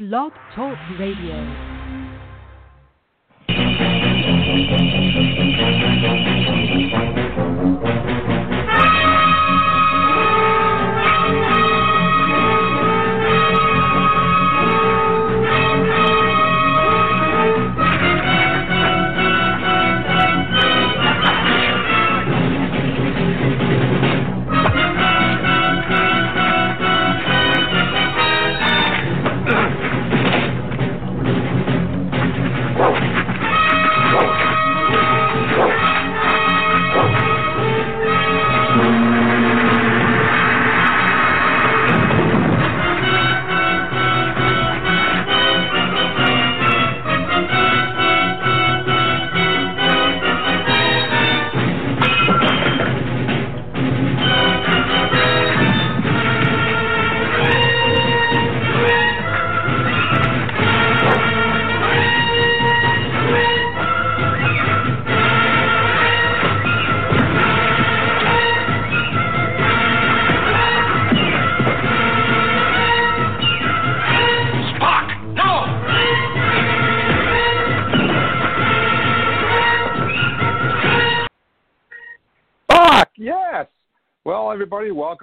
Blog Talk Radio.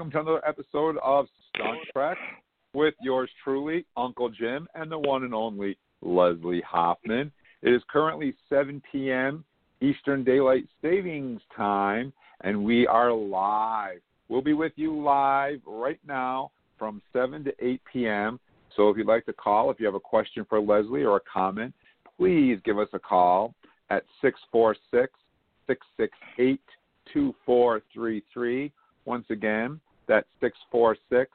Welcome to another episode of Stunt Trek with yours truly, Uncle Jim, and the one and only Leslie Hoffman. It is currently 7 p.m. Eastern Daylight Savings Time, and we are live. We'll be with you live right now from 7 to 8 p.m. So if you'd like to call, if you have a question for Leslie or a comment, please give us a call at 646 668 2433. Once again, that's 646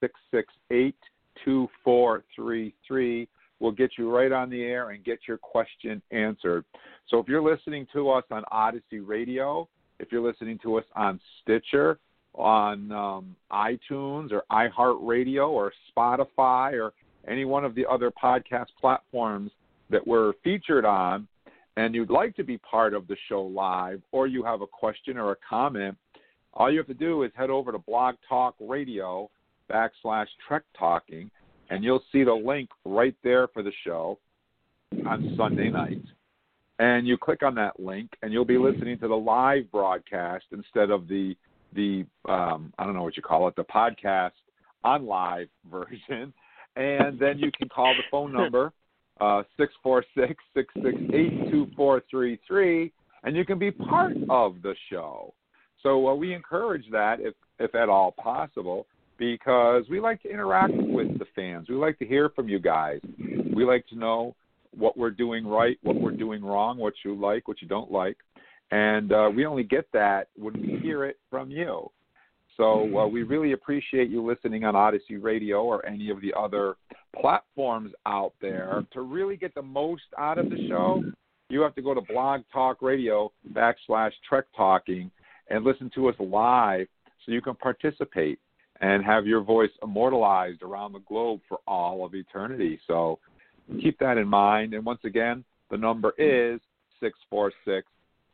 668 2433. We'll get you right on the air and get your question answered. So if you're listening to us on Odyssey Radio, if you're listening to us on Stitcher, on um, iTunes or iHeartRadio or Spotify or any one of the other podcast platforms that we're featured on, and you'd like to be part of the show live, or you have a question or a comment, all you have to do is head over to Blog Talk Radio backslash Trek Talking, and you'll see the link right there for the show on Sunday night. And you click on that link, and you'll be listening to the live broadcast instead of the the um, I don't know what you call it, the podcast on live version. And then you can call the phone number uh, 646-668-2433, and you can be part of the show. So uh, we encourage that, if, if at all possible, because we like to interact with the fans. We like to hear from you guys. We like to know what we're doing right, what we're doing wrong, what you like, what you don't like. And uh, we only get that when we hear it from you. So uh, we really appreciate you listening on Odyssey Radio or any of the other platforms out there. To really get the most out of the show, you have to go to Blog Talk Radio backslash Trek Talking and listen to us live so you can participate and have your voice immortalized around the globe for all of eternity. So keep that in mind. And once again, the number is 646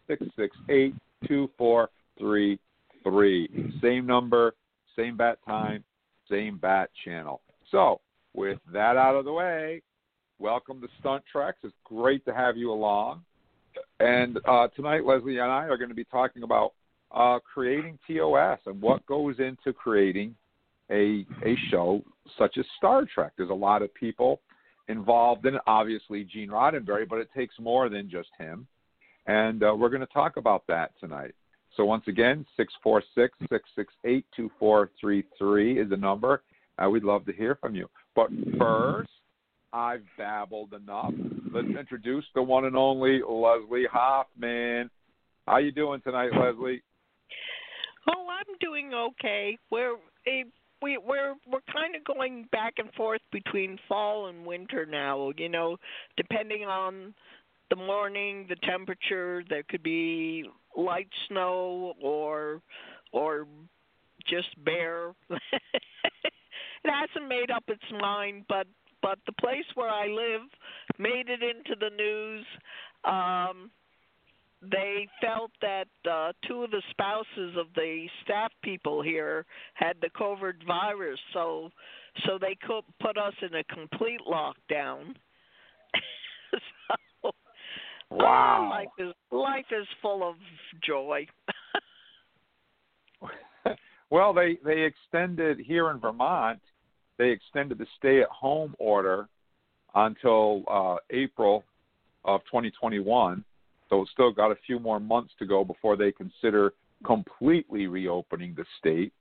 668 2433. Same number, same bat time, same bat channel. So, with that out of the way, welcome to Stunt Treks. It's great to have you along. And uh, tonight, Leslie and I are going to be talking about uh, creating TOS and what goes into creating a a show such as Star Trek. There's a lot of people involved in it. Obviously, Gene Roddenberry, but it takes more than just him. And uh, we're going to talk about that tonight. So once again, 646-668-2433 is the number. Uh, we'd love to hear from you. But first, I've babbled enough. Let's introduce the one and only Leslie Hoffman. How you doing tonight, Leslie? Oh, I'm doing okay. We're eh, we we're we're kind of going back and forth between fall and winter now. You know, depending on the morning, the temperature. There could be light snow or or just bare. it hasn't made up its mind, but but the place where I live made it into the news. Um, they felt that uh, two of the spouses of the staff people here had the COVID virus, so so they could put us in a complete lockdown. so, Wow. oh, life is life is full of joy. well, they they extended here in Vermont. They extended the stay-at-home order until uh, April of 2021. So it's still got a few more months to go before they consider completely reopening the state.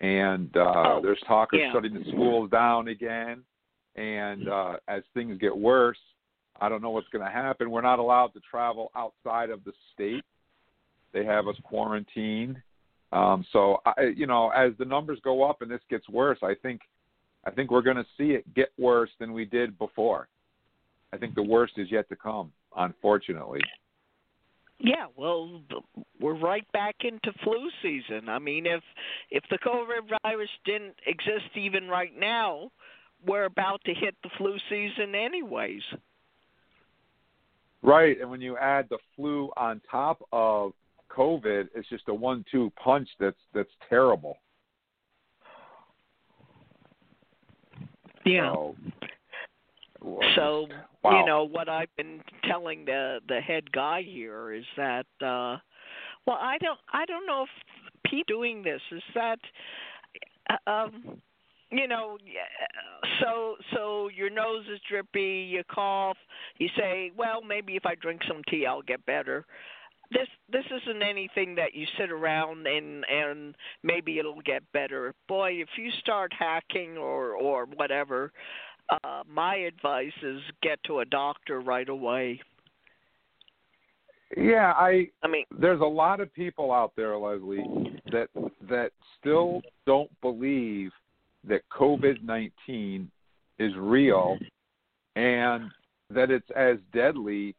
And uh, Oh, there's talk of yeah. shutting the schools down again. And uh, as things get worse, I don't know what's going to happen. We're not allowed to travel outside of the state. They have us quarantined. Um, so, I, you know, as the numbers go up and this gets worse, I think, I think we're going to see it get worse than we did before. I think the worst is yet to come, unfortunately. Yeah, well, we're right back into flu season. I mean, if if the COVID virus didn't exist even right now, we're about to hit the flu season anyways. Right, and when you add the flu on top of COVID, it's just a one-two punch that's that's terrible. So, well, So wow. you know what I've been telling the the head guy here is that uh well I don't I don't know if people doing this is that uh, um you know so so your nose is drippy you cough you say well maybe if I drink some tea I'll get better this this isn't anything that you sit around and and maybe it'll get better boy if you start hacking or or whatever uh my advice is get to a doctor right away yeah, I i mean there's a lot of people out there, Leslie, that that still don't believe that COVID nineteen is real and that it's as deadly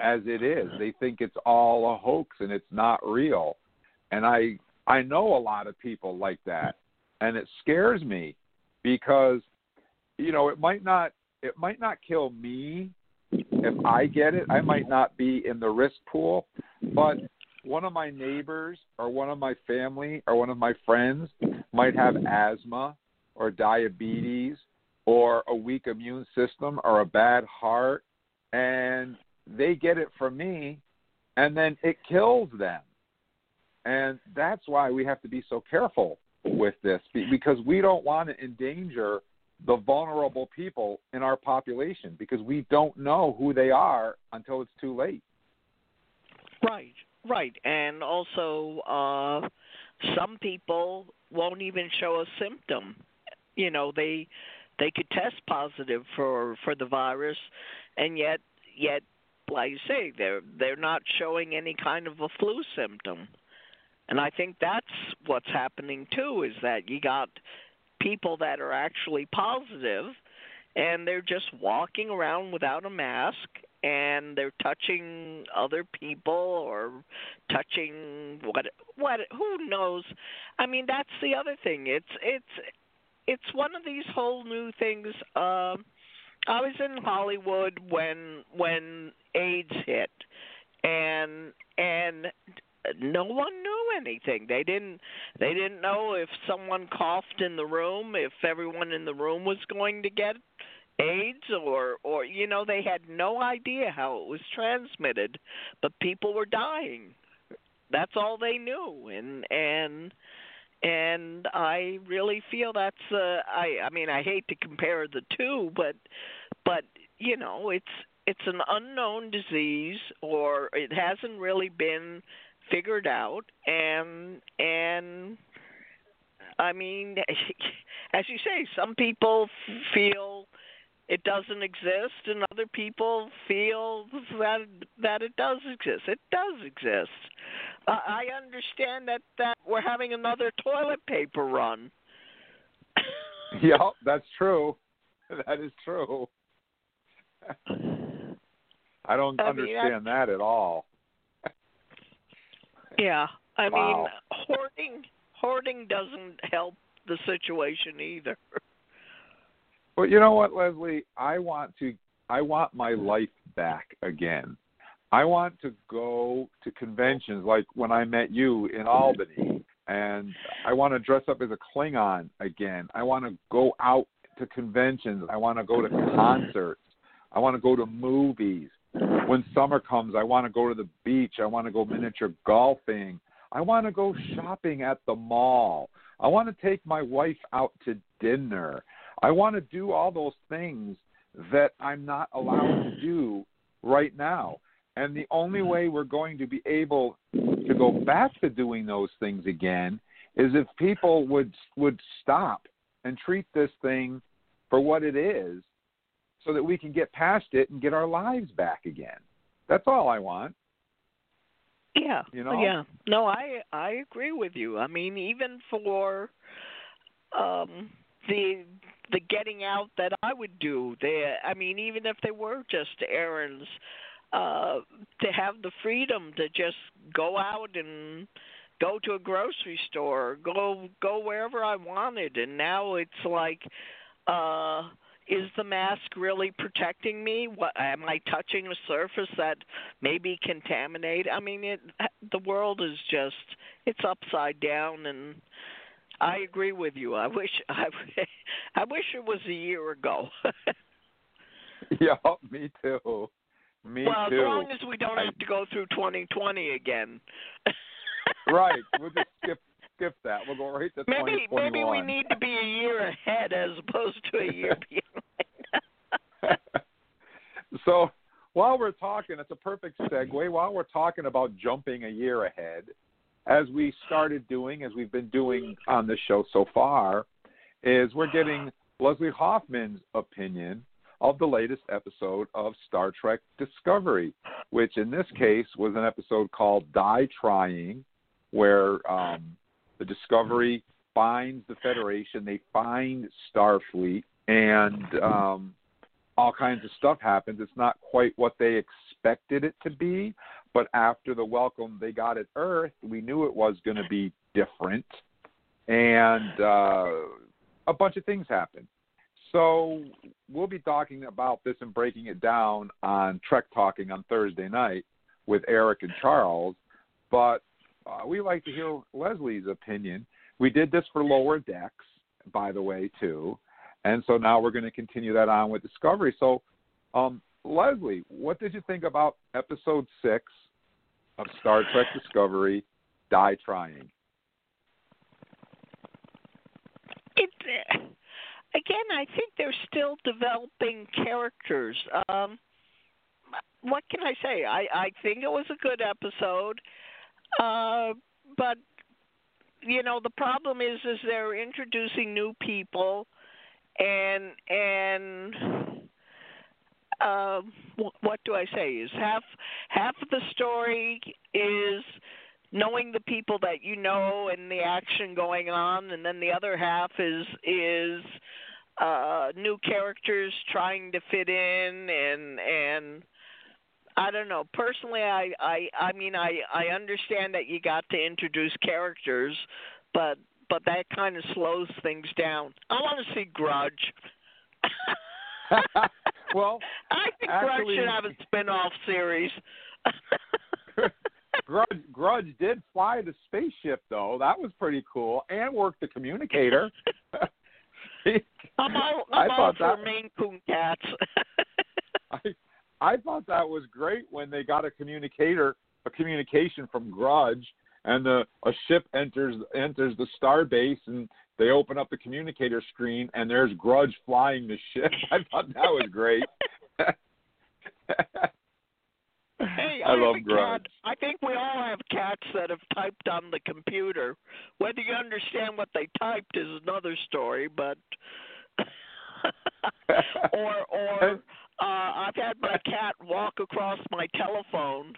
as it is. They think it's all a hoax and it's not real. And I I know a lot of people like that. And it scares me because you know, it might not it might not kill me if I get it. I might not be in the risk pool, but one of my neighbors or one of my family or one of my friends might have asthma or diabetes or a weak immune system or a bad heart and they get it from me and then it kills them. And that's why we have to be so careful with this because we don't want to endanger the vulnerable people in our population because we don't know who they are until it's too late. right right. And also uh some people won't even show a symptom. You know they they could test positive for for the virus and yet yet like you say they're they're not showing any kind of a flu symptom. And i think that's what's happening too is that you got people that are actually positive and they're just walking around without a mask and they're touching other people or touching what what who knows? I mean that's the other thing. It's it's it's one of these whole new things um i was in hollywood when when aids hit and and no one knew anything they didn't they didn't know if someone coughed in the room if everyone in the room was going to get AIDS or or you know they had no idea how it was transmitted, but people were dying. That's all they knew, and and and I really feel that's uh, I I mean I hate to compare the two, but but you know it's it's an unknown disease or it hasn't really been figured out and and I mean as you say some people feel it doesn't exist and other people feel that that it does exist it does exist uh, i understand that that we're having another toilet paper run Yep, that's true. That is true. I don't I mean, understand that at all. Yeah i Wow. mean hoarding hoarding doesn't help the situation either But you know what, Leslie? I want to I want my life back again. I want to go to conventions like when I met you in Albany and I want to dress up as a Klingon again. I want to go out to conventions. I want to go to concerts. I want to go to movies. When summer comes, I want to go to the beach. I want to go miniature golfing. I want to go shopping at the mall. I want to take my wife out to dinner. I want to do all those things that I'm not allowed to do right now. And the only way we're going to be able to go back to doing those things again is if people would would stop and treat this thing for what it is so that we can get past it and get our lives back again. That's all I want. Yeah. You know? Yeah. No, I I agree with you. I mean, even for um the the getting out that I would do, the I mean, even if they were just errands, uh to have the freedom to just go out and go to a grocery store, go go wherever I wanted and now it's like uh is the mask really protecting me? What am I touching a surface that may be contaminated? I mean, it the world is just it's upside down, and I agree with you. I wish I I wish it was a year ago. yeah, me too. Me well, too. as long as we don't have to go through 2020 again. right. We'll just skip skip that. We'll go right to maybe 2021. maybe we need to be a year ahead as opposed to a year behind. so while we're talking, it's a perfect segue. While we're talking about jumping a year ahead, as we started doing, as we've been doing on this show so far, is we're getting Leslie Hoffman's opinion of the latest episode of Star Trek Discovery, which in this case was an episode called Die Trying, where um, the Discovery finds the Federation, they find Starfleet, and um, all kinds of stuff happens. It's not quite what they expected it to be, but after the welcome they got at Earth, we knew it was going to be different, and uh, a bunch of things happened. So we'll be talking about this and breaking it down on Trek Talking on Thursday night with Eric and Charles. But uh, we like to hear Leslie's opinion. We did this for Lower Decks, by the way, too. And so now we're going to continue that on with Discovery. So, um, Leslie, what did you think about episode six of Star Trek Discovery, Die Trying? It, uh, again, I think they're still developing characters. Um, what can I say? I, I think it was a good episode, uh, but you know the problem is is they're introducing new people, and and uh, what do I say? Is half half of the story is knowing the people that you know and the action going on, and then the other half is is uh, new characters trying to fit in and and I don't know. Personally, I I I mean I I understand that you got to introduce characters, but but that kind of slows things down. I want to see Grudge. well, I think actually, Grudge should have a spin-off series. Grudge Grudge did fly the spaceship though. That was pretty cool, and worked the communicator. I'm all, I'm I all thought for that- Maine Coon cats. I I thought that was great when they got a communicator, a communication from Grudge, and the a ship enters enters the star base, and they open up the communicator screen, and there's Grudge flying the ship. I thought that was great. Hey, I have love Grudge. Cat. I think we all have cats that have typed on the computer. Whether you understand what they typed is another story, but or or uh I've had my cat walk across my telephone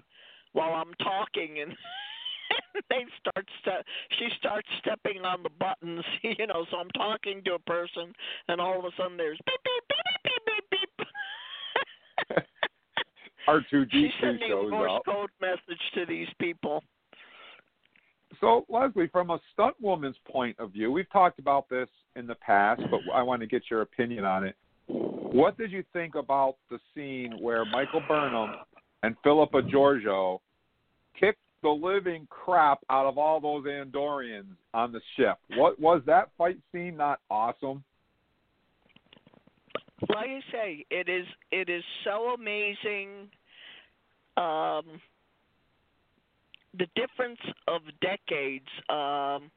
while I'm talking and they start ste- she starts stepping on the buttons, you know, so I'm talking to a person and all of a sudden there's beep beep beep beep beep beep beep. R2D2 She's sending a Morse code message to these people. So, Leslie, from a stunt woman's point of view, we've talked about this in the past, but I want to get your opinion on it. What did you think about the scene where Michael Burnham and Philippa Georgiou kicked the living crap out of all those Andorians on the ship. What was that fight scene not awesome? Like I say, it is it is so amazing um the difference of decades um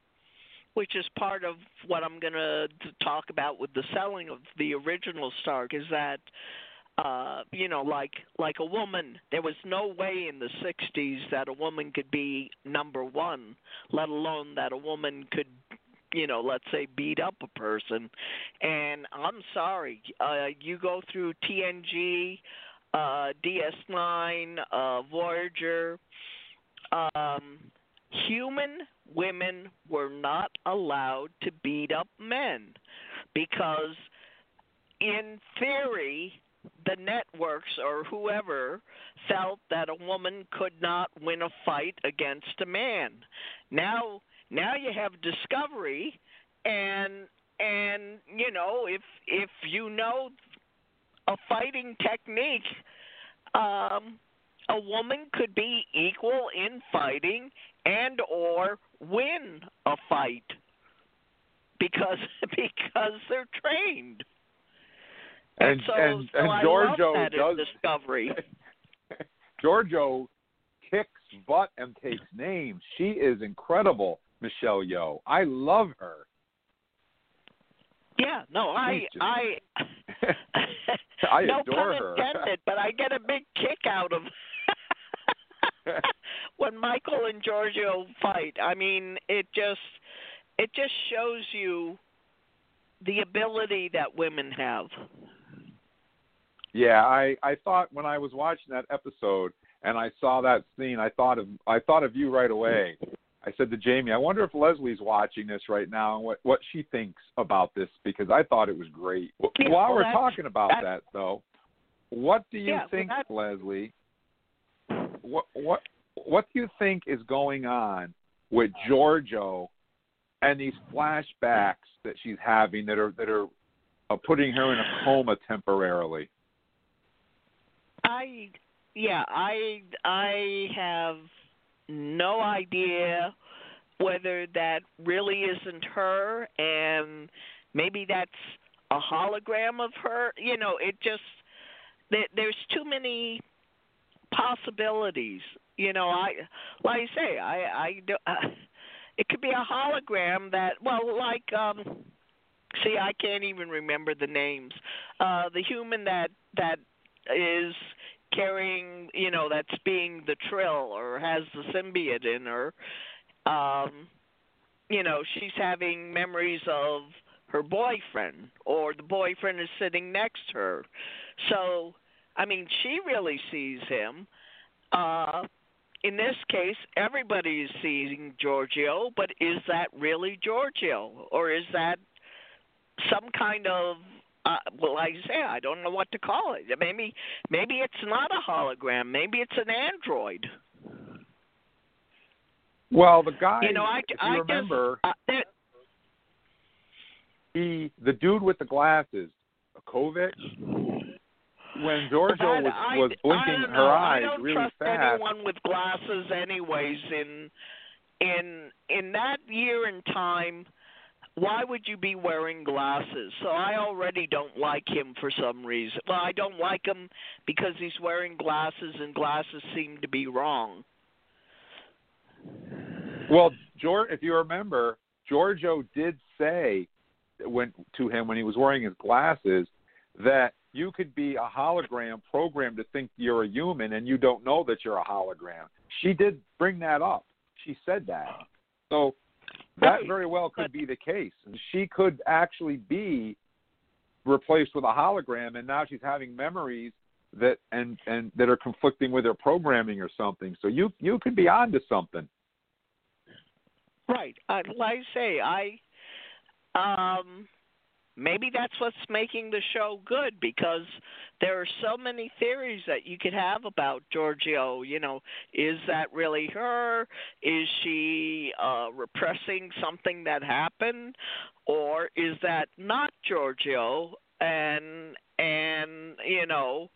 which is part of what I'm going to talk about with the selling of the original Stark is that uh you know like like a woman there was no way in the 60s that a woman could be number 1 let alone that a woman could you know let's say beat up a person. And i'm sorry uh you go through tng uh ds9 uh voyager um human women were not allowed to beat up men because in theory the networks or whoever felt that a woman could not win a fight against a man. Now now you have discovery and and you know if if you know a fighting technique um a woman could be equal in fighting and or win a fight because because they're trained and so, and, so and I Georgiou love that does discovery. Georgiou kicks butt and takes names. She is incredible, Michelle Yeoh. I love her. Yeah, no, I I I no adore pun her. intended, but I get a big kick out of when Michael and Georgiou fight. I mean, it just it just shows you the ability that women have. Yeah, I I thought when I was watching that episode and I saw that scene, I thought of I thought of you right away. I said to Jamie, I wonder if Leslie's watching this right now and what what she thinks about this because I thought it was great. Yeah, While well, we're talking about that though, what do you Yeah, think, that- Leslie? What what what do you think is going on with Georgiou and these flashbacks that she's having that are that are uh, putting her in a coma temporarily? I yeah, I I have no idea whether that really isn't her and maybe that's a hologram of her. You know, it just there, there's too many possibilities. You know, I like I say, I I do, uh, it could be a hologram that well, like um see, I can't even remember the names. Uh the human that that is carrying, you know, that's being the trill or has the symbiote in her. Um, you know, she's having memories of her boyfriend or the boyfriend is sitting next to her. So, I mean, she really sees him. Uh in this case, everybody is seeing Georgiou, but is that really Georgiou or is that some kind of uh, well, like I say, I don't know what to call it. Maybe, maybe it's not a hologram. Maybe it's an android. Well, the guy, You know, I, if I you remember, just, uh, he, the dude with the glasses, Kovich, when Georgiou was, I, was blinking her eyes I don't really trust fast. anyone with glasses, anyways. In in in that year and time, why would you be wearing glasses? So I already don't like him for some reason. Well, I don't like him because he's wearing glasses, and glasses seem to be wrong. Well, George, if you remember, Georgiou did say when to him when he was wearing his glasses that you could be a hologram programmed to think you're a human and you don't know that you're a hologram. She did bring that up. She said that. So that very well could be the case. She could actually be replaced with a hologram and now she's having memories that and and that are conflicting with her programming or something. So you you could be onto something. Right. I, like I say, I um maybe that's what's making the show good because there are so many theories that you could have about Georgiou. You know, is that really her? Is she uh repressing something that happened? Or is that not Georgiou and and you know,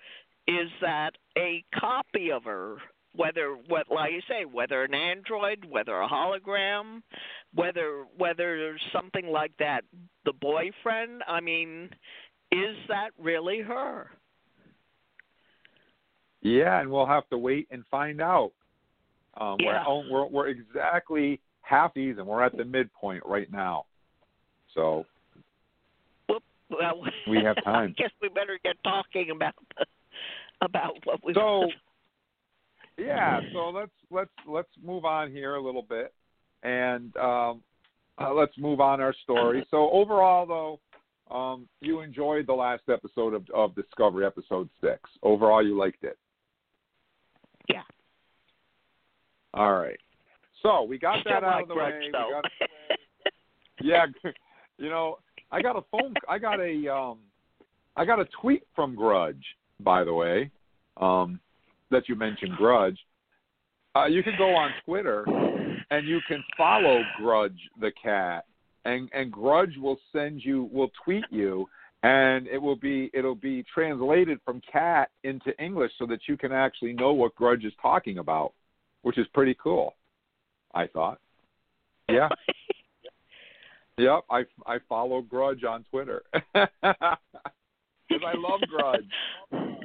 is that a copy of her? Whether what like you say, whether an android, whether a hologram, whether whether something like that, the boyfriend. I mean, is that really her? Yeah, and we'll have to wait and find out. Um, Yeah. we're, we're we're exactly half season. We're at the midpoint right now, so. Well, We have time. I guess we better get talking about the, about what we. So, yeah. So let's let's let's move on here a little bit, and um, uh, let's move on our story. So overall, though, um, you enjoyed the last episode of, of Discovery, episode six. Overall, you liked it. Yeah. All right. So we got that out of the way. Got- yeah, you know, I got a phone. I got a um, I got a tweet from Grudge, by the way, um, that you mentioned Grudge. Uh, you can go on Twitter and you can follow Grudge the cat, and and Grudge will send you, will tweet you, and it will be it'll be translated from cat into English so that you can actually know what Grudge is talking about, which is pretty cool. I thought. Yeah. Yep, I I follow Grudge on Twitter because I love Grudge.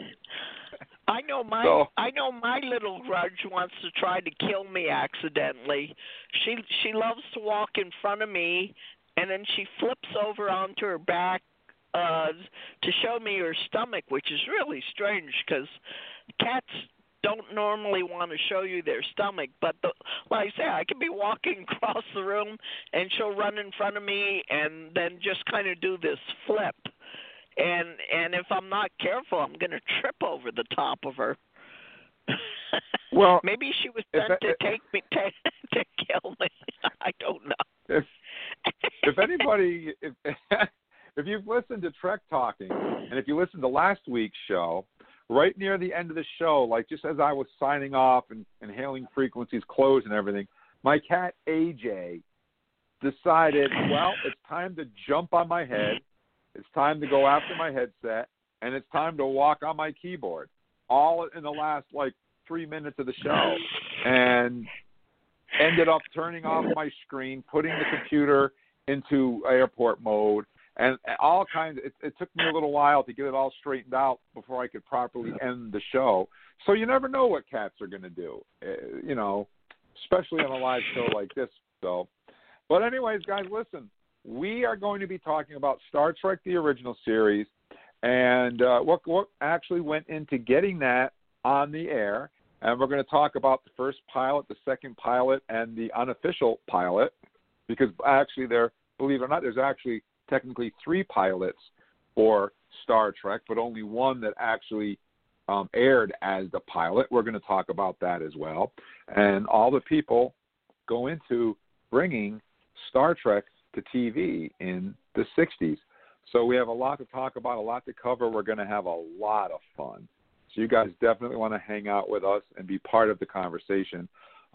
I know my So- I know my little grudge wants to try to kill me accidentally. She she loves to walk in front of me and then she flips over onto her back uh to show me her stomach, which is really strange cuz cats don't normally want to show you their stomach, but the, like I say, I could be walking across the room and she'll run in front of me and then just kind of do this flip and and if I'm not careful, I'm going to trip over the top of her. Well, maybe she was sent that- to take me to, to kill me. I don't know. if if anybody if if you've listened to Trek Talking and if you listened to last week's show, right near the end of the show, like just as I was signing off and, and hailing frequencies closed and everything, my cat AJ decided, well, it's time to jump on my head, it's time to go after my headset, and it's time to walk on my keyboard. All in the last like three minutes of the show. And ended up turning off my screen, putting the computer into airport mode, and all kinds. It, it took me a little while to get it all straightened out before I could properly end the show. So you never know what cats are going to do, uh, you know, especially on a live show like this. So, but anyways, guys, listen. We are going to be talking about Star Trek: The Original Series, and uh, what what actually went into getting that on the air and we're going to talk about the first pilot, the second pilot, and the unofficial pilot, because actually there, believe it or not, there's actually technically three pilots for Star Trek, but only one that actually um, aired as the pilot. We're going to talk about that as well, and all the people go into bringing Star Trek to TV in the 60s. So we have a lot to talk about, a lot to cover. We're going to have a lot of fun. So you guys definitely want to hang out with us and be part of the conversation.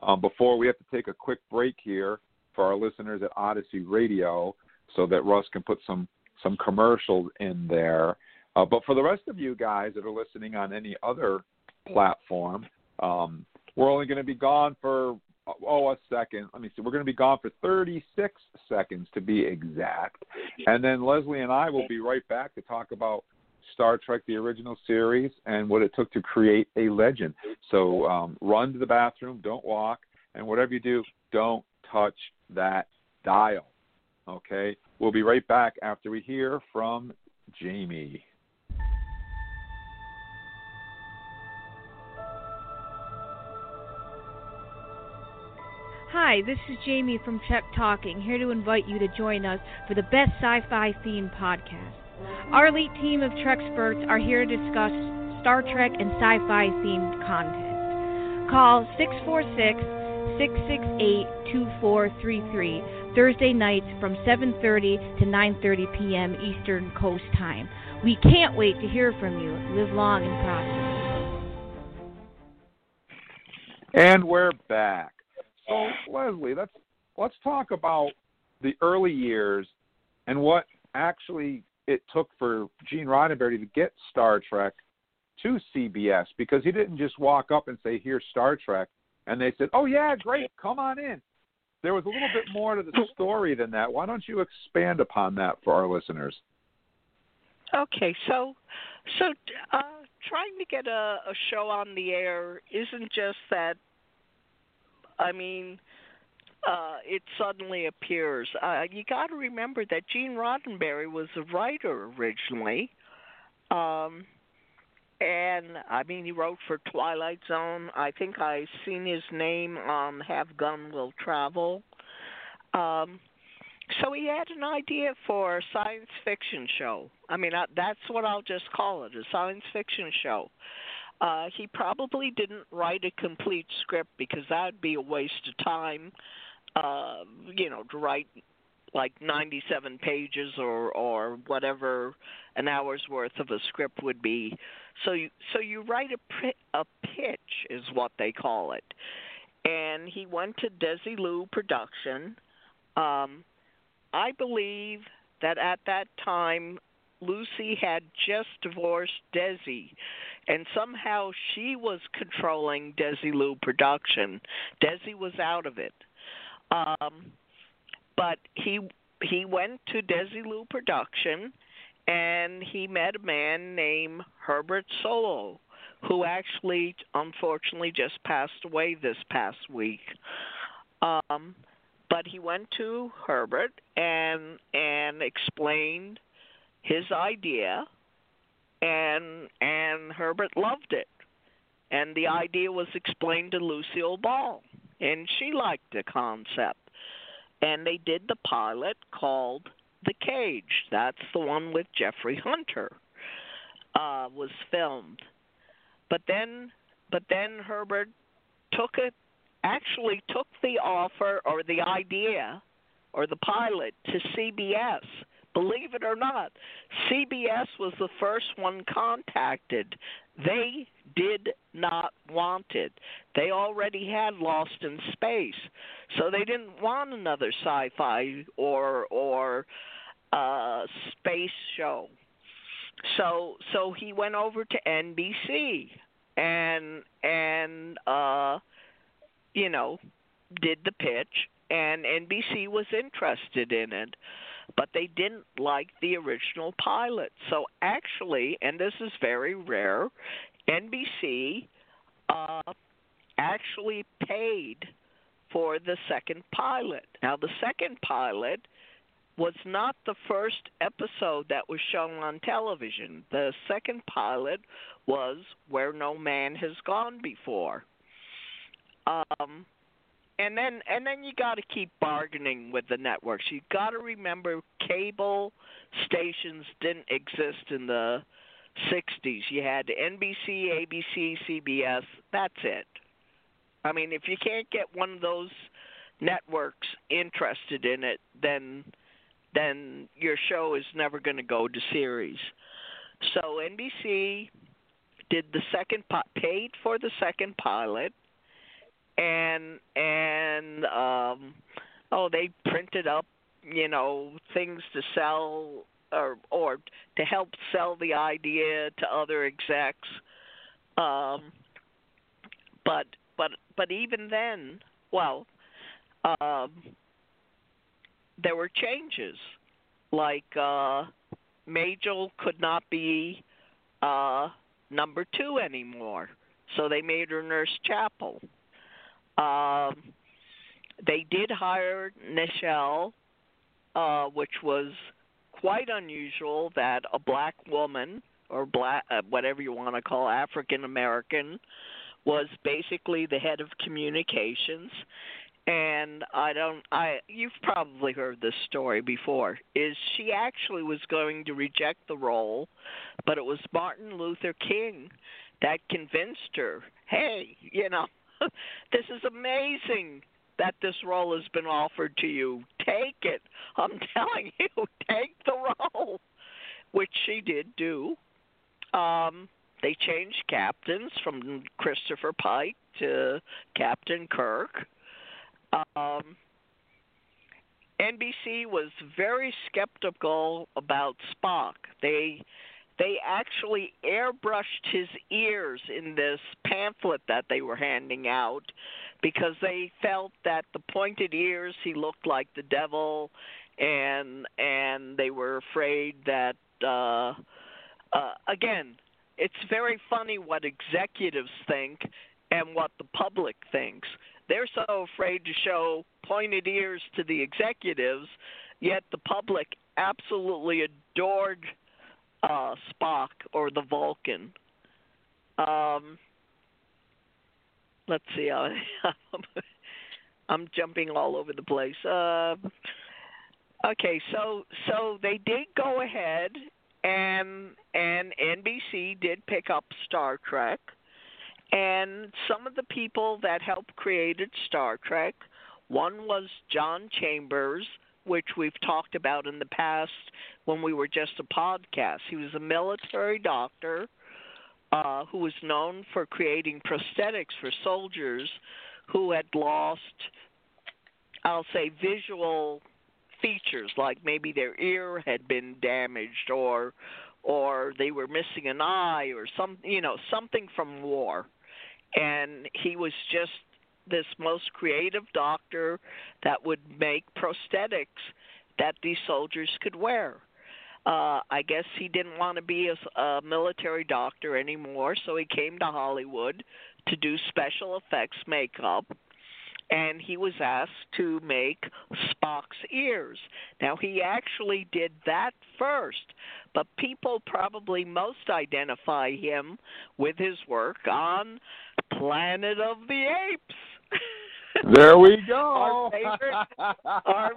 Um, before we have to take a quick break here for our listeners at Odyssey Radio, so that Russ can put some some commercials in there. Uh, but for the rest of you guys that are listening on any other platform, um, we're only going to be gone for oh a second. Let me see. We're going to be gone for 36 seconds to be exact, and then Leslie and I will be right back to talk about Star Trek: The Original Series and what it took to create a legend. So um, run to the bathroom, don't walk, and whatever you do, don't touch that dial. Okay, we'll be right back after we hear from Jamie. Hi, this is Jamie from Trek Talking, here to invite you to join us for the best sci-fi themed podcast. Our elite team of Treksperts are here to discuss Star Trek and sci-fi themed content. Call 646-668-2433 Thursday nights from 7:30 to 9:30 p.m. Eastern Coast Time. We can't wait to hear from you. Live long and prosper. And we're back. So Leslie, let's let's talk about the early years and what actually it took for Gene Roddenberry to get Star Trek to CBS because he didn't just walk up and say, "Here's Star Trek," and they said, "Oh yeah, great, come on in." There was a little bit more to the story than that. Why don't you expand upon that for our listeners? Okay, so so uh, trying to get a, a show on the air isn't just that. I mean, uh, it suddenly appears. Uh, you got to remember that Gene Roddenberry was a writer originally. Um, and I mean, he wrote for Twilight Zone. I think I seen his name on Have Gun Will Travel. Um, so he had an idea for a science fiction show. I mean, I, that's what I'll just call it a science fiction show. Uh, he probably didn't write a complete script because that would be a waste of time. Uh, you know, to write like 97 pages or or whatever an hour's worth of a script would be. So you so you write a pr- a pitch is what they call it. And he went to Desilu Production. Um, I believe that at that time Lucy had just divorced Desi, and somehow she was controlling Desilu production. Desi was out of it. Um, but he he went to Desilu production and he met a man named Herbert Solow, who actually unfortunately just passed away this past week. Um, but he went to Herbert and and explained his idea and and Herbert loved it. And the idea was explained to Lucille Ball and she liked the concept. And they did the pilot called The Cage. That's the one with Jeffrey Hunter. Uh was filmed. But then but then Herbert took it actually took the offer or the idea or the pilot to CBS. Believe it or not, CBS was the first one contacted. They did not want it. They already had Lost in Space, so they didn't want another sci-fi or or uh, space show. So so he went over to NBC and and uh you know, did the pitch, and NBC was interested in it, but they didn't like the original pilot. So actually, and this is very rare, NBC uh, actually paid for the second pilot. Now, the second pilot was not the first episode that was shown on television. The second pilot was Where No Man Has Gone Before. Um, and then and then you got to keep bargaining with the networks. You got to remember cable stations didn't exist in the 60s. You had NBC, ABC, CBS. That's it. I mean, if you can't get one of those networks interested in it, then then your show is never going to go to series. So NBC did the second paid for the second pilot and and um oh they printed up you know things to sell or or to help sell the idea to other execs. Um but but but even then well um there were changes. Like uh Majel could not be uh number 2 anymore. So they made her nurse Chapel um, they did hire Nichelle, uh, which was quite unusual that a black woman or black uh, whatever you want to call African American was basically the head of communications. And I don't I you've probably heard this story before is she actually was going to reject the role but it was Martin Luther King that convinced her hey you know this is amazing that this role has been offered to you. Take it. I'm telling you, take the role, which she did do. Um, they changed captains from Christopher Pike to Captain Kirk. Um, NBC was very skeptical about Spock. They they actually airbrushed his ears in this pamphlet that they were handing out because they felt that the pointed ears he looked like the devil and and they were afraid that uh uh again it's very funny what executives think and what the public thinks. They're so afraid to show pointed ears to the executives yet the public absolutely adored uh Spock or the Vulcan. Um let's see I'm jumping all over the place. Uh Okay, so so they did go ahead and and NBC did pick up Star Trek. And some of the people that helped created Star Trek, one was John Chambers, which we've talked about in the past when we were just a podcast. He was a military doctor uh, who was known for creating prosthetics for soldiers who had lost, I'll say, visual features like maybe their ear had been damaged or or they were missing an eye or some you know something from war and he was just this most creative doctor that would make prosthetics that these soldiers could wear uh I guess he didn't want to be a, a military doctor anymore so he came to Hollywood to do special effects makeup and he was asked to make Spock's ears. Now, he actually did that first, but people probably most identify him with his work on Planet of the Apes. There we go. our favorite, our,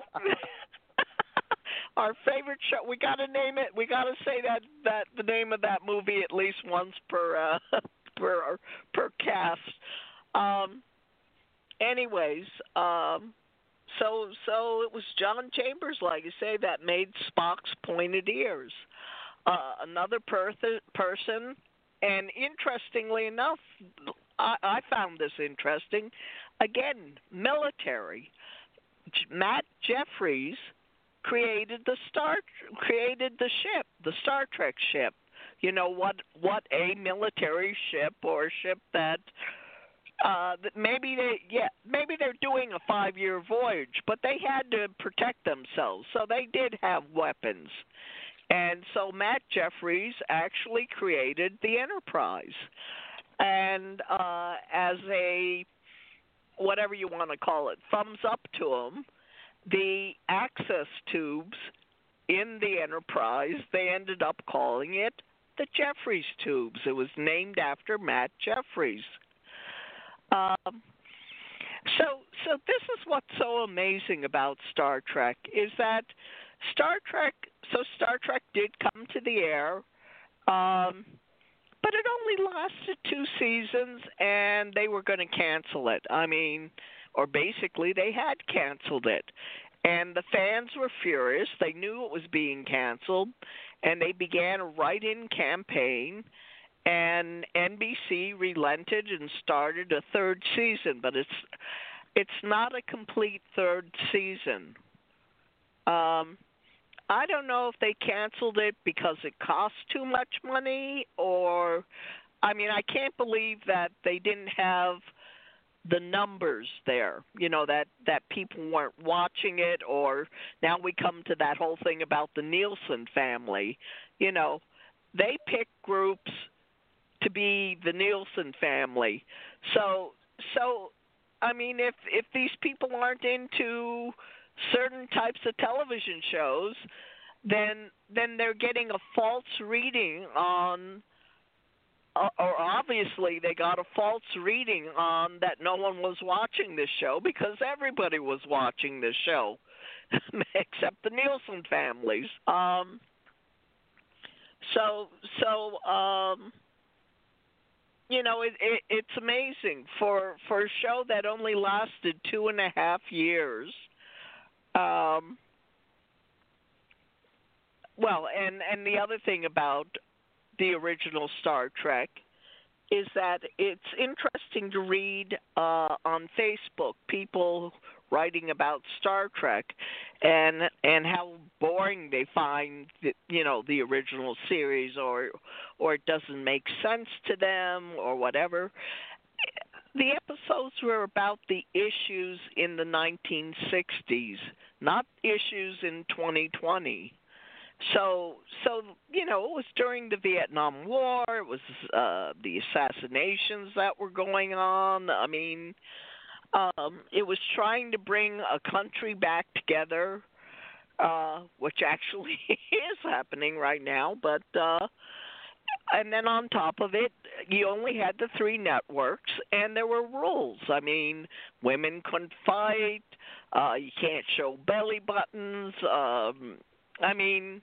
our favorite show. We got to name it. We got to say that that the name of that movie at least once per uh, per per cast. Um, anyways, um, so so it was John Chambers, like you say, that made Spock's pointed ears. Uh, another per- person, and interestingly enough, I, I found this interesting. Again, military. Matt Jefferies created the star created the ship, the Star Trek ship. You know what what a military ship or ship that uh maybe they yeah maybe they're doing a five year voyage but they had to protect themselves so they did have weapons and so matt jefferies actually created the enterprise and uh as a whatever you want to call it thumbs up to him the access tubes in the enterprise they ended up calling it the jefferies tubes it was named after matt jefferies um, so, so this is what's so amazing about Star Trek is that Star Trek. So Star Trek did come to the air, um, but it only lasted two seasons, and they were going to cancel it. I mean, or basically they had canceled it, and the fans were furious. They knew it was being canceled, and they began a write-in campaign and NBC relented and started a third season, but it's it's not a complete third season. Um, I don't know if they canceled it because it cost too much money, or I mean, I can't believe that they didn't have the numbers there. You know that that people weren't watching it, or now we come to that whole thing about the Nielsen family. You know, they pick groups to be the Nielsen family. So so I mean if if these people aren't into certain types of television shows, then then they're getting a false reading on or obviously they got a false reading on that no one was watching this show because everybody was watching this show except the Nielsen families. Um so so um you know, it, it, it's amazing for for a show that only lasted two and a half years. Um, well, and and the other thing about the original Star Trek is that it's interesting to read uh, on Facebook people writing about Star Trek and and how boring they find the, you know the original series or or it doesn't make sense to them or whatever the episodes were about the issues in the 1960s not issues in 2020 so so you know it was during the Vietnam War it was uh the assassinations that were going on. I mean um it was trying to bring a country back together uh which actually is happening right now but uh and then on top of it you only had the three networks and there were rules i mean women couldn't fight uh you can't show belly buttons um I mean,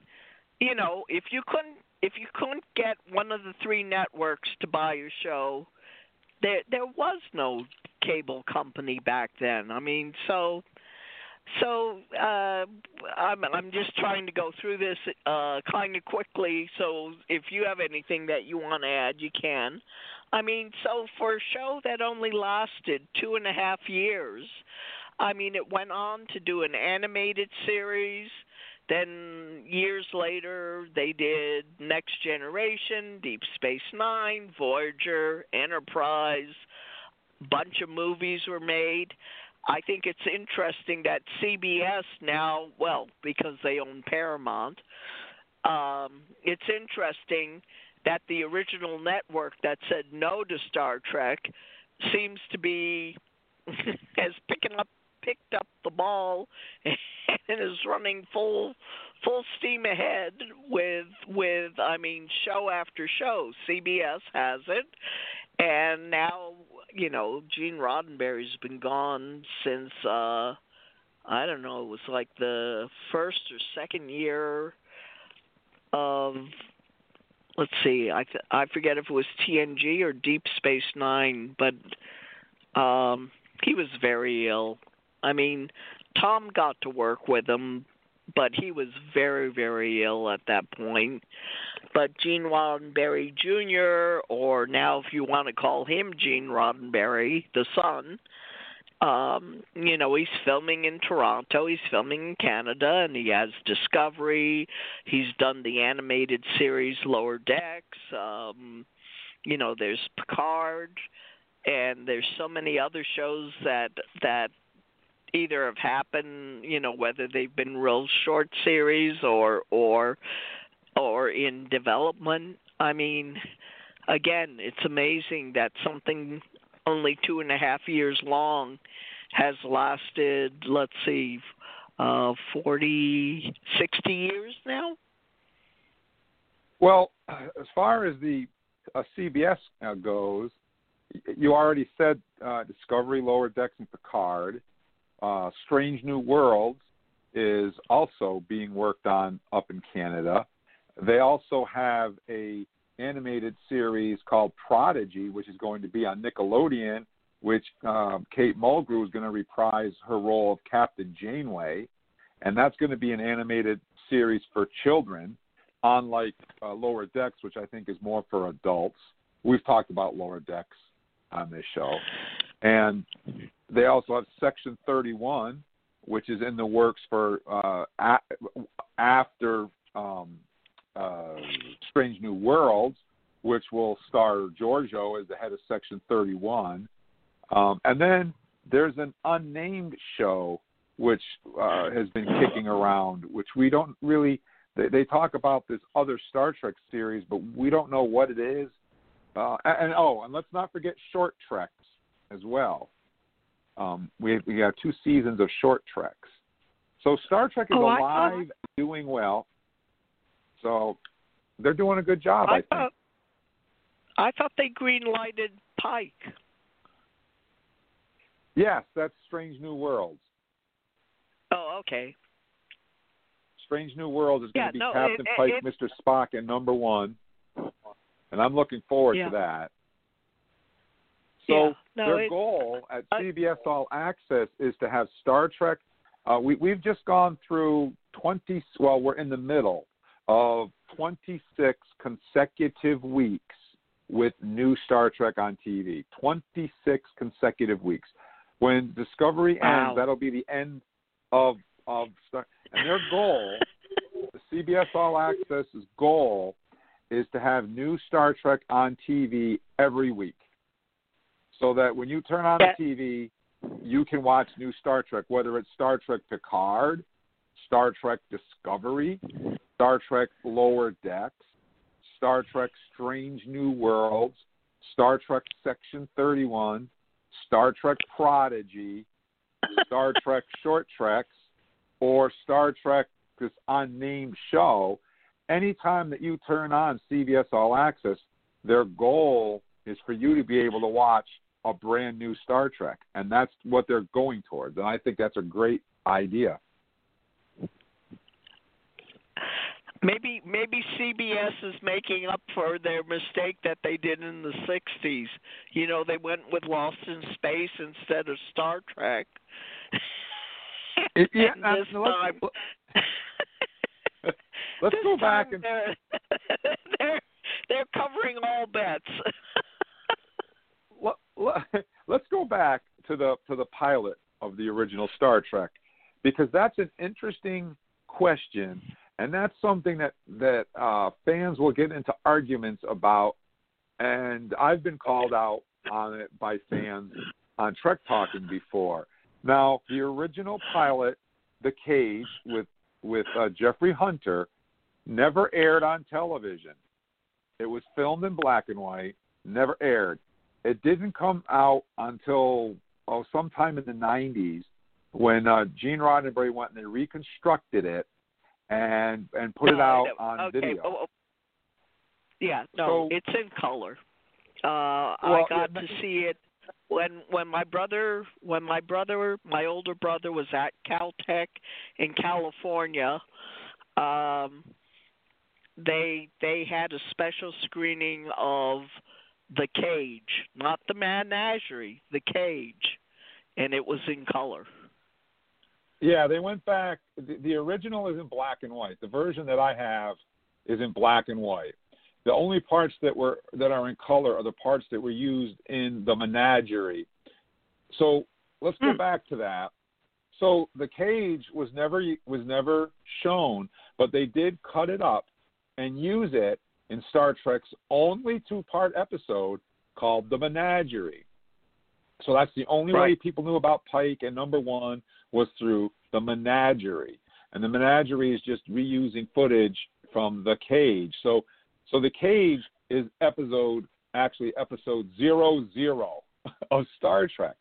you know, if you couldn't if you couldn't get one of the three networks to buy your show, there there was no cable company back then. I mean, so so uh, I'm I'm just trying to go through this uh, kind of quickly. So if you have anything that you want to add, you can. I mean, so for a show that only lasted two and a half years, I mean, it went on to do an animated series. Then years later, they did Next Generation, Deep Space Nine, Voyager, Enterprise. Bunch of movies were made. I think it's interesting that CBS now, well, because they own Paramount, um, it's interesting that the original network that said no to Star Trek seems to be as picking up picked up the ball and is running full full steam ahead with with I mean show after show. CBS has it, and now you know Gene Roddenberry's been gone since uh I don't know it was like the first or second year of let's see I th- I forget if it was TNG or Deep Space 9 but um he was very ill. I mean, Tom got to work with him, but he was very, very ill at that point. But Gene Roddenberry Jr., or now if you want to call him Gene Roddenberry, the son, um, you know, he's filming in Toronto, he's filming in Canada, and he has Discovery. He's done the animated series Lower Decks. Um, you know, there's Picard, and there's so many other shows that that either have happened, you know, whether they've been real short series or or or in development. I mean, again, it's amazing that something only two and a half years long has lasted, let's see, uh, 40, 60 years now? Well, as far as the uh, CBS uh, goes, you already said uh, Discovery, Lower Decks, and Picard uh, Strange New Worlds is also being worked on up in Canada. They also have a animated series called Prodigy, which is going to be on Nickelodeon, which um, Kate Mulgrew is going to reprise her role of Captain Janeway, and that's going to be an animated series for children, unlike uh, Lower Decks, which I think is more for adults. We've talked about Lower Decks on this show, and they also have Section 31, which is in the works for uh, a- after um, uh, Strange New Worlds, which will star Georgiou as the head of Section 31. Um, and then there's an unnamed show which uh, has been kicking around, which we don't really. They, they talk about this other Star Trek series, but we don't know what it is. Uh, and, and oh, and let's not forget Short Treks as well. Um, we we have two seasons of short treks. So Star Trek is oh, alive, thought, doing well. So they're doing a good job. I, I thought, think. I thought they green lighted Pike. Yes, that's Strange New Worlds. Oh, okay. Strange New Worlds is yeah, going to be no, Captain it, Pike, it, Mr. Spock, and number one, and I'm looking forward yeah. to that. So yeah, no, their it, goal at uh, CBS All Access is to have Star Trek. Uh, we, we've just gone through 20. Well, we're in the middle of 26 consecutive weeks with new Star Trek on TV. 26 consecutive weeks. When Discovery Wow. ends, that'll be the end of of Star. And their goal, the CBS All Access's goal, is to have new Star Trek on TV every week, so that when you turn on the TV, you can watch new Star Trek, whether it's Star Trek Picard, Star Trek Discovery, Star Trek Lower Decks, Star Trek Strange New Worlds, Star Trek Section 31, Star Trek Prodigy, Star Trek Short Treks, or Star Trek, this unnamed show. Anytime that you turn on CBS All Access, their goal is for you to be able to watch a brand new Star Trek, and that's what they're going towards. And I think that's a great idea. Maybe maybe CBS is making up for their mistake that they did in the '60s. You know, they went with Lost in Space instead of Star Trek. It- yeah, and uh, this let's- time, Let's go back and they're, they're they're covering all bets. Let, let, let's go back to the to the pilot of the original Star Trek because that's an interesting question and that's something that that uh, fans will get into arguments about and I've been called out on it by fans on Trek Talking before. Now, the original pilot, The Cage with with uh, Jeffrey Hunter, never aired on television. It was filmed in black and white, never aired. It didn't come out until oh sometime in the 90s when uh, Gene Roddenberry went and they reconstructed it and and put it out no, on okay. video. oh, oh. Yeah, no, So- it's in color. Uh I got yeah, to see it when when my brother when my brother my older brother was at Caltech in California. Um they they had a special screening of The Cage, not the Menagerie, The Cage, and it was in color. Yeah, they went back. The, the original is in black and white. The version that I have is in black and white. The only parts that were that are in color are the parts that were used in the menagerie. So let's go Hmm. back to that. So the cage was never was never shown, but they did cut it up and use it in Star Trek's only two-part episode called the Menagerie. So that's the only way people knew about Pike and Number One was through the Menagerie, and the Menagerie is just reusing footage from the Cage. So, so the Cage is episode actually episode zero zero of Star Trek.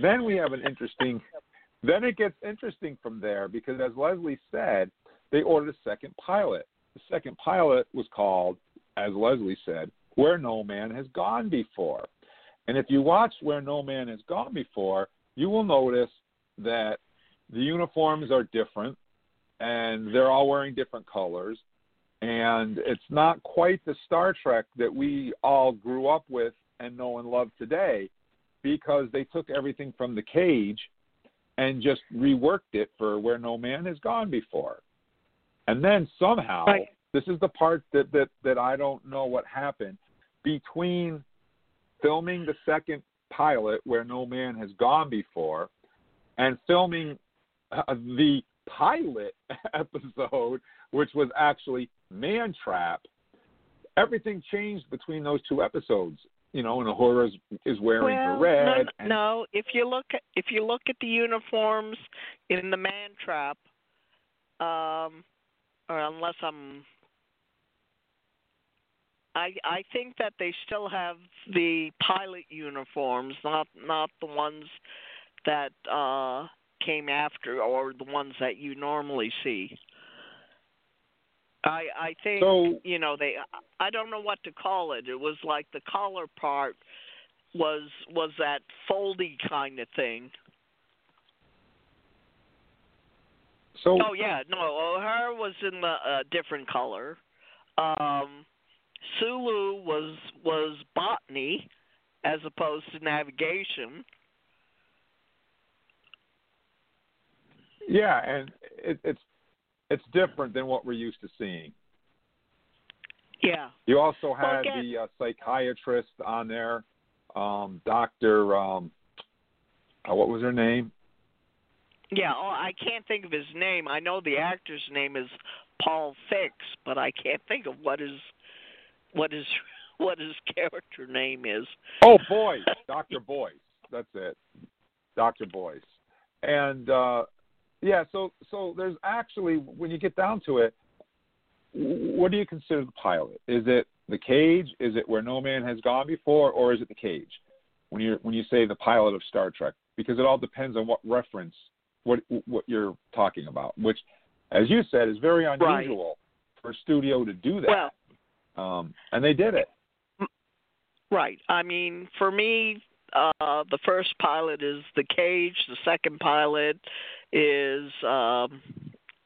Then we have an interesting. Then it gets interesting from there because, as Leslie said, they ordered a second pilot. The second pilot was called, as Leslie said, Where No Man Has Gone Before. And if you watch Where No Man Has Gone Before, you will notice that the uniforms are different and they're all wearing different colors. And it's not quite the Star Trek that we all grew up with and know and love today because they took everything from the cage and just reworked it for where no man has gone before. And then somehow, Right. This is the part that, that, that I don't know what happened. Between filming the second pilot where no man has gone before and filming uh, the pilot episode which was actually man trap everything changed between those two episodes you know and Uhura is, is wearing well, the red no, and no, if you look at if you look at the uniforms in the Man Trap, um, or unless I'm, I I think that they still have the pilot uniforms, not not the ones that uh came after or the ones that you normally see. I I think So- you know they I don't know what to call it. It was like the collar part was was that foldy kind of thing. so Oh yeah, no, her was in the uh, different color. Um, Sulu was was botany as opposed to navigation. yeah and it, it's it's different than what we're used to seeing Yeah. You also had again- the uh, psychiatrist on there, um, Doctor. Um, Uh, what was her name? Yeah, oh, I can't think of his name. I know the actor's name is Paul Fix, but I can't think of what his what his what his character name is. Oh, Boyce, Doctor Boyce. That's it, Doctor Boyce. And uh, yeah, so so there's actually when you get down to it, what do you consider the pilot? Is it the cage? Is it where no man has gone before, or is it the cage? When you when you say the pilot of Star Trek, because it all depends on what reference what what you're talking about, which, as you said, is very unusual right. for a studio to do that. Well, um, and they did it. Right. I mean, for me, uh, the first pilot is the cage. The second pilot is um,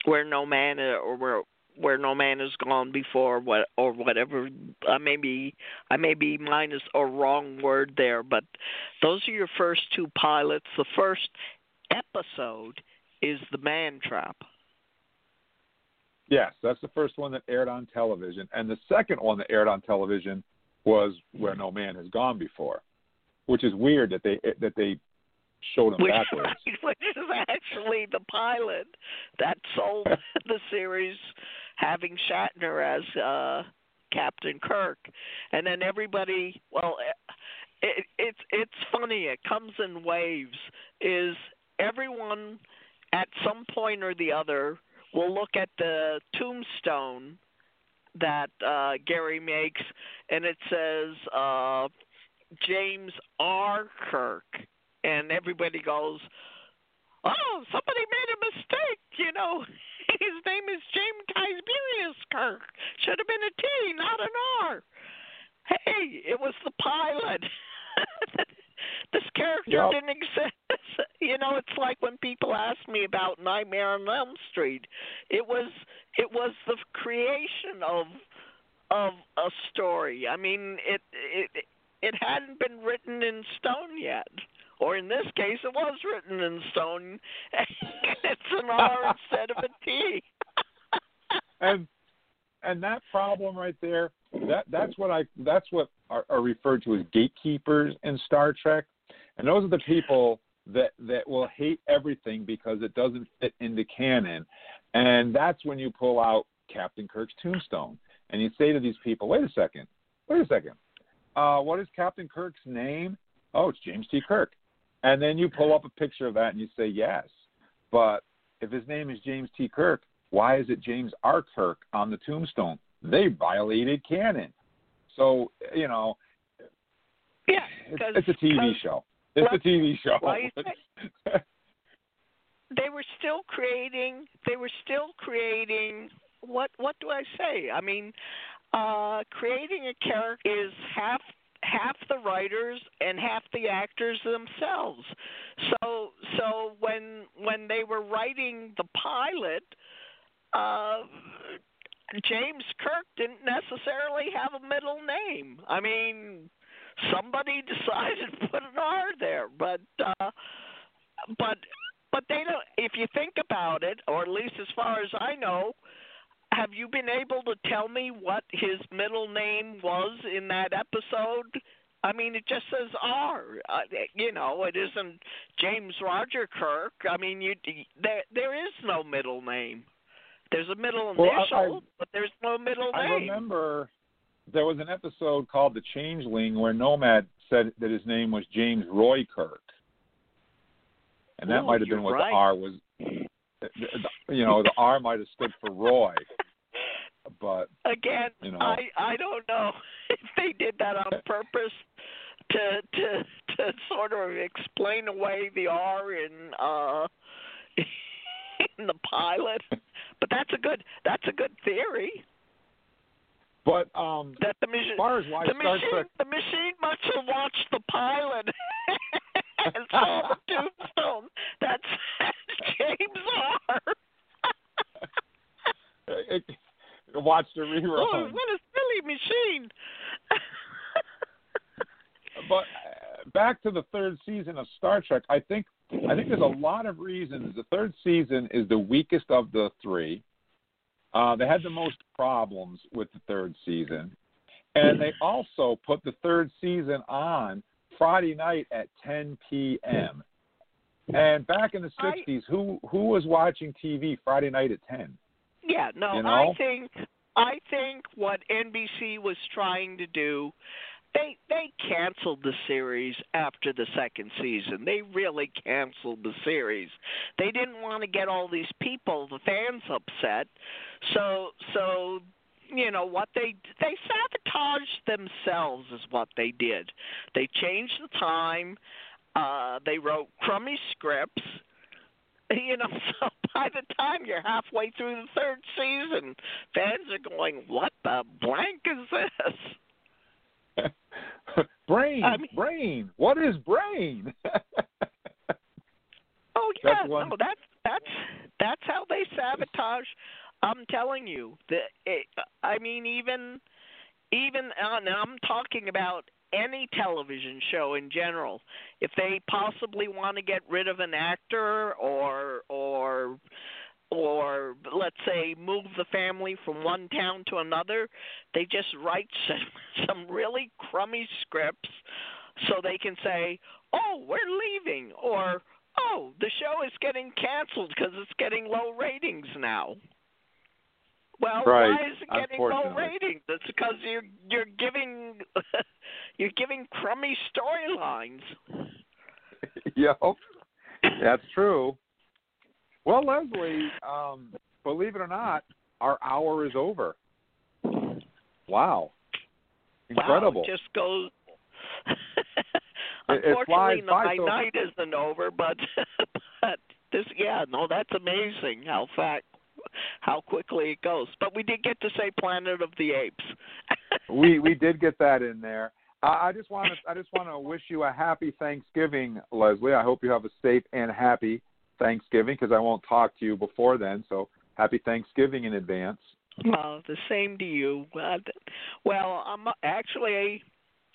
where no man or where where no man has gone before what or whatever i may be i may be minus a wrong word there but those are your first two pilots the first episode is the man trap yes that's the first one that aired on television and the second one that aired on television was where no man has gone before which is weird that they that they showed him which, backwards which is actually the pilot that sold the series having Shatner as uh Captain Kirk, and then everybody. Well, it, it's it's funny. It comes in waves. Is everyone at some point or the other will look at the tombstone that uh Gary makes, and it says uh James R. Kirk, and everybody goes, "Oh, somebody made a mistake," you know. His name is James Tiberius Kirk. Should have been a T, not an R. Hey, it was the pilot. this character Yep. didn't exist. You know, it's like when people ask me about Nightmare on Elm Street. It was it was the creation of of a story. I mean, it it it hadn't been written in stone yet. Or in this case, it was written in stone. it's an R instead of a T. and and that problem right there that that's what i that's what are, are referred to as gatekeepers in star trek. And those are the people that that will hate everything because it doesn't fit into canon. And that's when you pull out captain kirk's tombstone and you say to these people wait a second wait a second. Uh what is captain kirk's name? Oh it's james t. Kirk. And then you pull up a picture of that and you say yes but if his name is james t. Kirk why is it James R. Kirk on the tombstone? They violated canon. So, you know, Yeah, it's, it's a TV show. It's a TV show. you they were still creating they were still creating what what do I say? I mean, uh creating a character is half half the writers and half the actors themselves. So so when when they were writing the pilot, uh James Kirk didn't necessarily have a middle name. I mean, somebody decided to put an R there, but uh but but they don't if you think about it, or at least as far as I know, have you been able to tell me what his middle name was in that episode? I mean, it just says R. Uh, you know, it isn't James Roger Kirk. I mean, you there there is no middle name. There's a middle Well, I- initial, but there's no middle I name. I remember there was an episode called The Changeling where Nomad said that his name was James Roy Kirk. And that might have been what right. the R was. You know, the R might have stood for Roy, but Again, You know. I I don't know if they did that on purpose to to to sort of explain away the R in uh in the pilot. But that's a good that's a good theory but um, that the as machine far as why the Star machine Trek the machine must have watched the pilot and saw the tombstone. That's James R. it, it watched oh, rerun. what a silly machine. but uh, back to the third season of Star Trek, I think I think there's a lot of reasons. The third season is the weakest of the three. Uh, they had the most problems with the third season, and they also put the third season on Friday night at 10 p.m. And back in the I- '60s, who who was watching TV Friday night at ten? Yeah, no, You I think I think what NBC was trying to do they they canceled the series after the second season. They really canceled the series. They didn't want to get all these people, the fans upset. So so you know what they they sabotaged themselves is what they did. They changed the time. Uh they wrote crummy scripts. You know, so by the time you're halfway through the third season, fans are going, "What the blank is this?" brain, I mean- brain. What is brain? Oh yeah, That's one- no, that's that's that's how they sabotage. I'm telling you, the it, I mean even even uh, and I'm talking about any television show in general. If they possibly want to get rid of an actor or or or let's say move the family from one town to another, they just write some, some really crummy scripts so they can say, "Oh, we're leaving," or "Oh, the show is getting canceled because it's getting low ratings now." Well, Right, why is it getting low ratings? It's because you're you're giving you're giving crummy storylines. yep, that's true. Well, Leslie, um, believe it or not, our hour is over. Wow, incredible! Wow, it just goes. It- it flies Unfortunately, my so- night isn't over, but but this yeah, no, that's amazing how fact how quickly it goes. But we did get to say Planet of the Apes. we we did get that in there. I I just want to I just want to wish you a happy Thanksgiving, Leslie. I hope you have a safe and happy Thanksgiving because I won't talk to you before then. So happy Thanksgiving in advance. Well, the same to you. Well, I'm actually,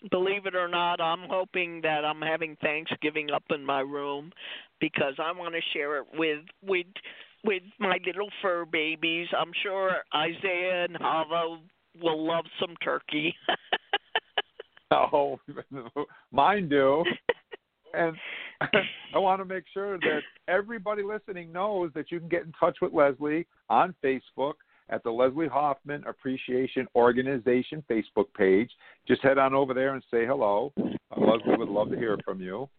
believe it or not, I'm hoping that I'm having Thanksgiving up in my room because I want to share it with with with my little fur babies. I'm sure Isaiah and Hava will love some turkey. Oh, mine do. And I want to make sure that everybody listening knows that you can get in touch with Leslie on Facebook at the Leslie Hoffman Appreciation Organization Facebook page. Just head on over there and say hello. Uh, Leslie would love to hear from you.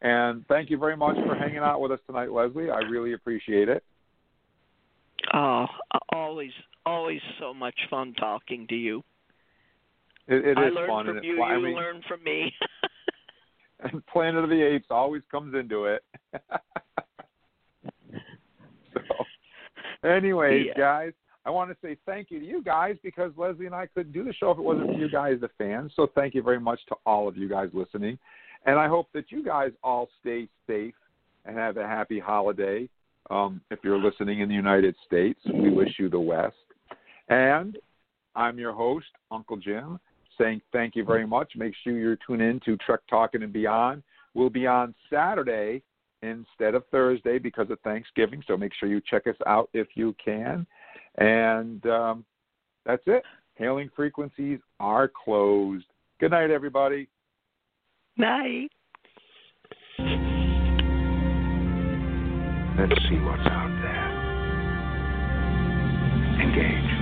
And thank you very much for hanging out with us tonight, Leslie. I really appreciate it. oh, always, always so much fun talking to you. It, it I is learn fun. from and you. I you mean, learn from me. and Planet of the Apes always comes into it. so, anyways, Yeah. guys, I want to say thank you to you guys because Leslie and I couldn't do the show if it wasn't for you guys, the fans. So thank you very much to all of you guys listening, and I hope that you guys all stay safe and have a happy holiday. Um, if you're listening in the United States, we wish you the best. And I'm your host, Uncle Jim saying thank you very much. Make sure you're tune in to Trek Talking and Beyond. We'll be on Saturday instead of Thursday because of Thanksgiving, so make sure you check us out if you can. And um, that's it. Hailing frequencies are closed. Good night, everybody. Night. Let's see what's out there. Engage.